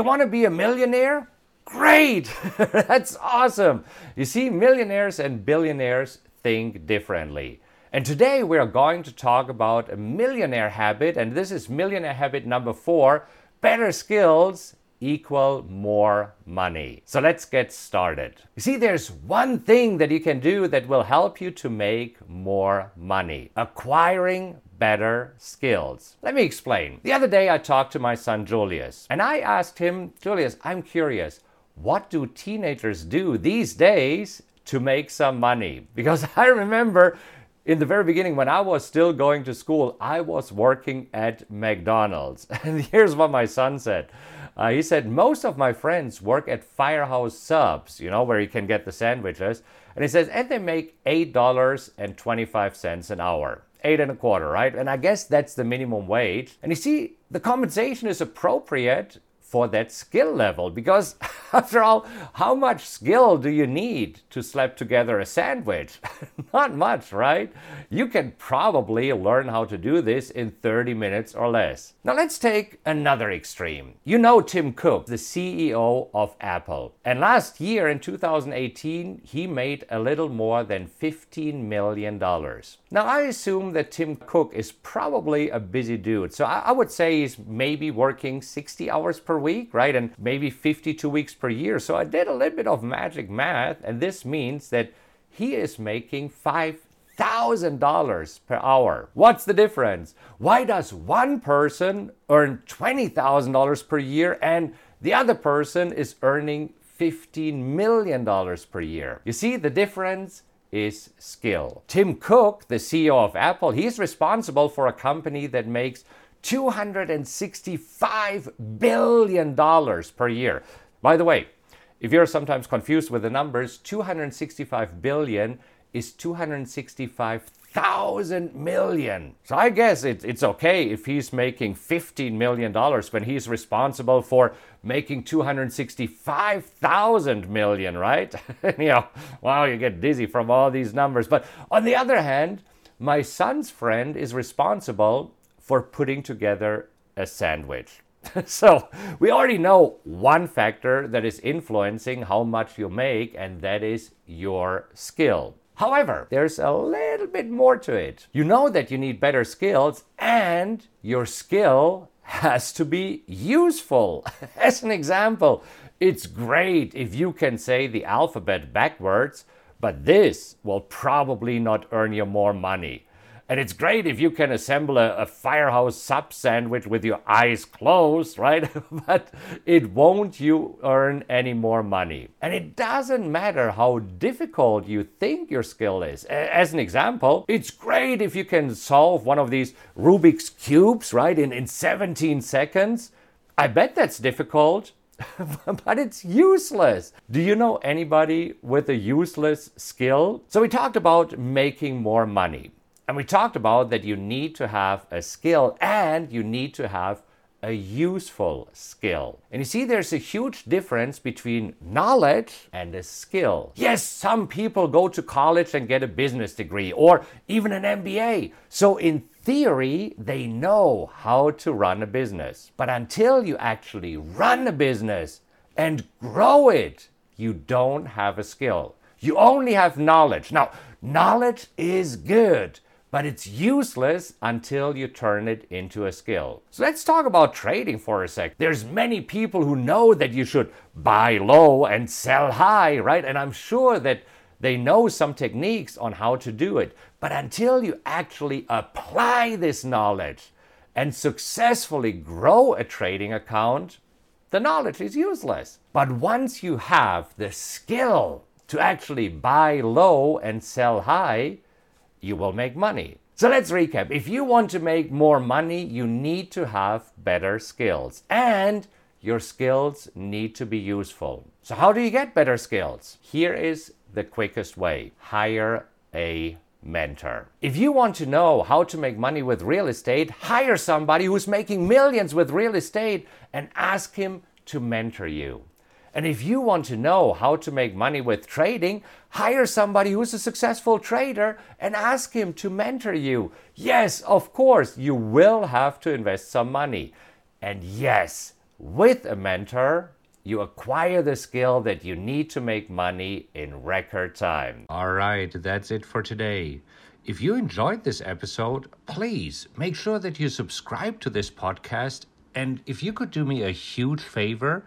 you want to be a millionaire? Great! That's awesome. You see, millionaires and billionaires think differently. And today we are going to talk about a millionaire habit, and this is millionaire habit number four better skills equal more money. So let's get started. You see, there's one thing that you can do that will help you to make more money acquiring better skills. Let me explain. The other day I talked to my son Julius and I asked him, Julius, I'm curious, what do teenagers do these days to make some money? Because I remember in the very beginning, when I was still going to school, I was working at McDonald's. And here's what my son said. Uh, he said, Most of my friends work at Firehouse Subs, you know, where you can get the sandwiches. And he says, and they make $8.25 an hour. Eight and a quarter, right? And I guess that's the minimum wage. And you see, the compensation is appropriate for that skill level? Because after all how much skill do you need to slap together a sandwich? Not much right? You can probably learn how to do this in 30 minutes or less. Now let's take another extreme. You know tim cook the ceo of apple. And last year in 2018 he made a little more than 15 million dollars. Now i assume that tim cook is probably a busy dude. So i, would say he's maybe working 60 hours per week, right? And maybe 52 weeks per year. So I did a little bit of magic math, and this means that he is making $5,000 per hour. What's the difference? Why does one person earn $20,000 per year and the other person is earning $15 million per year? You see the difference? is skill. Tim Cook, the CEO of Apple, he's responsible for a company that makes $265 billion per year. By the way, if you're sometimes confused with the numbers, 265 billion is 265,000 million. So I guess it, it's okay if he's making 15 million dollars when he's responsible for making 265,000 million, right? you know, wow, you get dizzy from all these numbers. But on the other hand, my son's friend is responsible for putting together a sandwich. so we already know one factor that is influencing how much you make, and that is your skill. However, there's a little bit more to it. You know that you need better skills, and your skill has to be useful. As an example, it's great if you can say the alphabet backwards, but this will probably not earn you more money. And it's great if you can assemble a, a firehouse sub sandwich with your eyes closed, right? but it won't you earn any more money. And it doesn't matter how difficult you think your skill is. As an example, it's great if you can solve one of these Rubik's Cubes, right, in, in 17 seconds. I bet that's difficult. but it's useless. Do you know anybody with a useless skill? So, we talked about making more money. And we talked about that you need to have a skill and you need to have a useful skill. And you see, there's a huge difference between knowledge and a skill. Yes, some people go to college and get a business degree or even an MBA. So, in theory, they know how to run a business. But until you actually run a business and grow it, you don't have a skill. You only have knowledge. Now, knowledge is good but it's useless until you turn it into a skill. So let's talk about trading for a sec. There's many people who know that you should buy low and sell high, right? And I'm sure that they know some techniques on how to do it. But until you actually apply this knowledge and successfully grow a trading account, the knowledge is useless. But once you have the skill to actually buy low and sell high, you will make money. So let's recap. If you want to make more money, you need to have better skills. And your skills need to be useful. So, how do you get better skills? Here is the quickest way hire a mentor. If you want to know how to make money with real estate, hire somebody who's making millions with real estate and ask him to mentor you. And if you want to know how to make money with trading, hire somebody who's a successful trader and ask him to mentor you. Yes, of course, you will have to invest some money. And yes, with a mentor, you acquire the skill that you need to make money in record time. All right, that's it for today. If you enjoyed this episode, please make sure that you subscribe to this podcast. And if you could do me a huge favor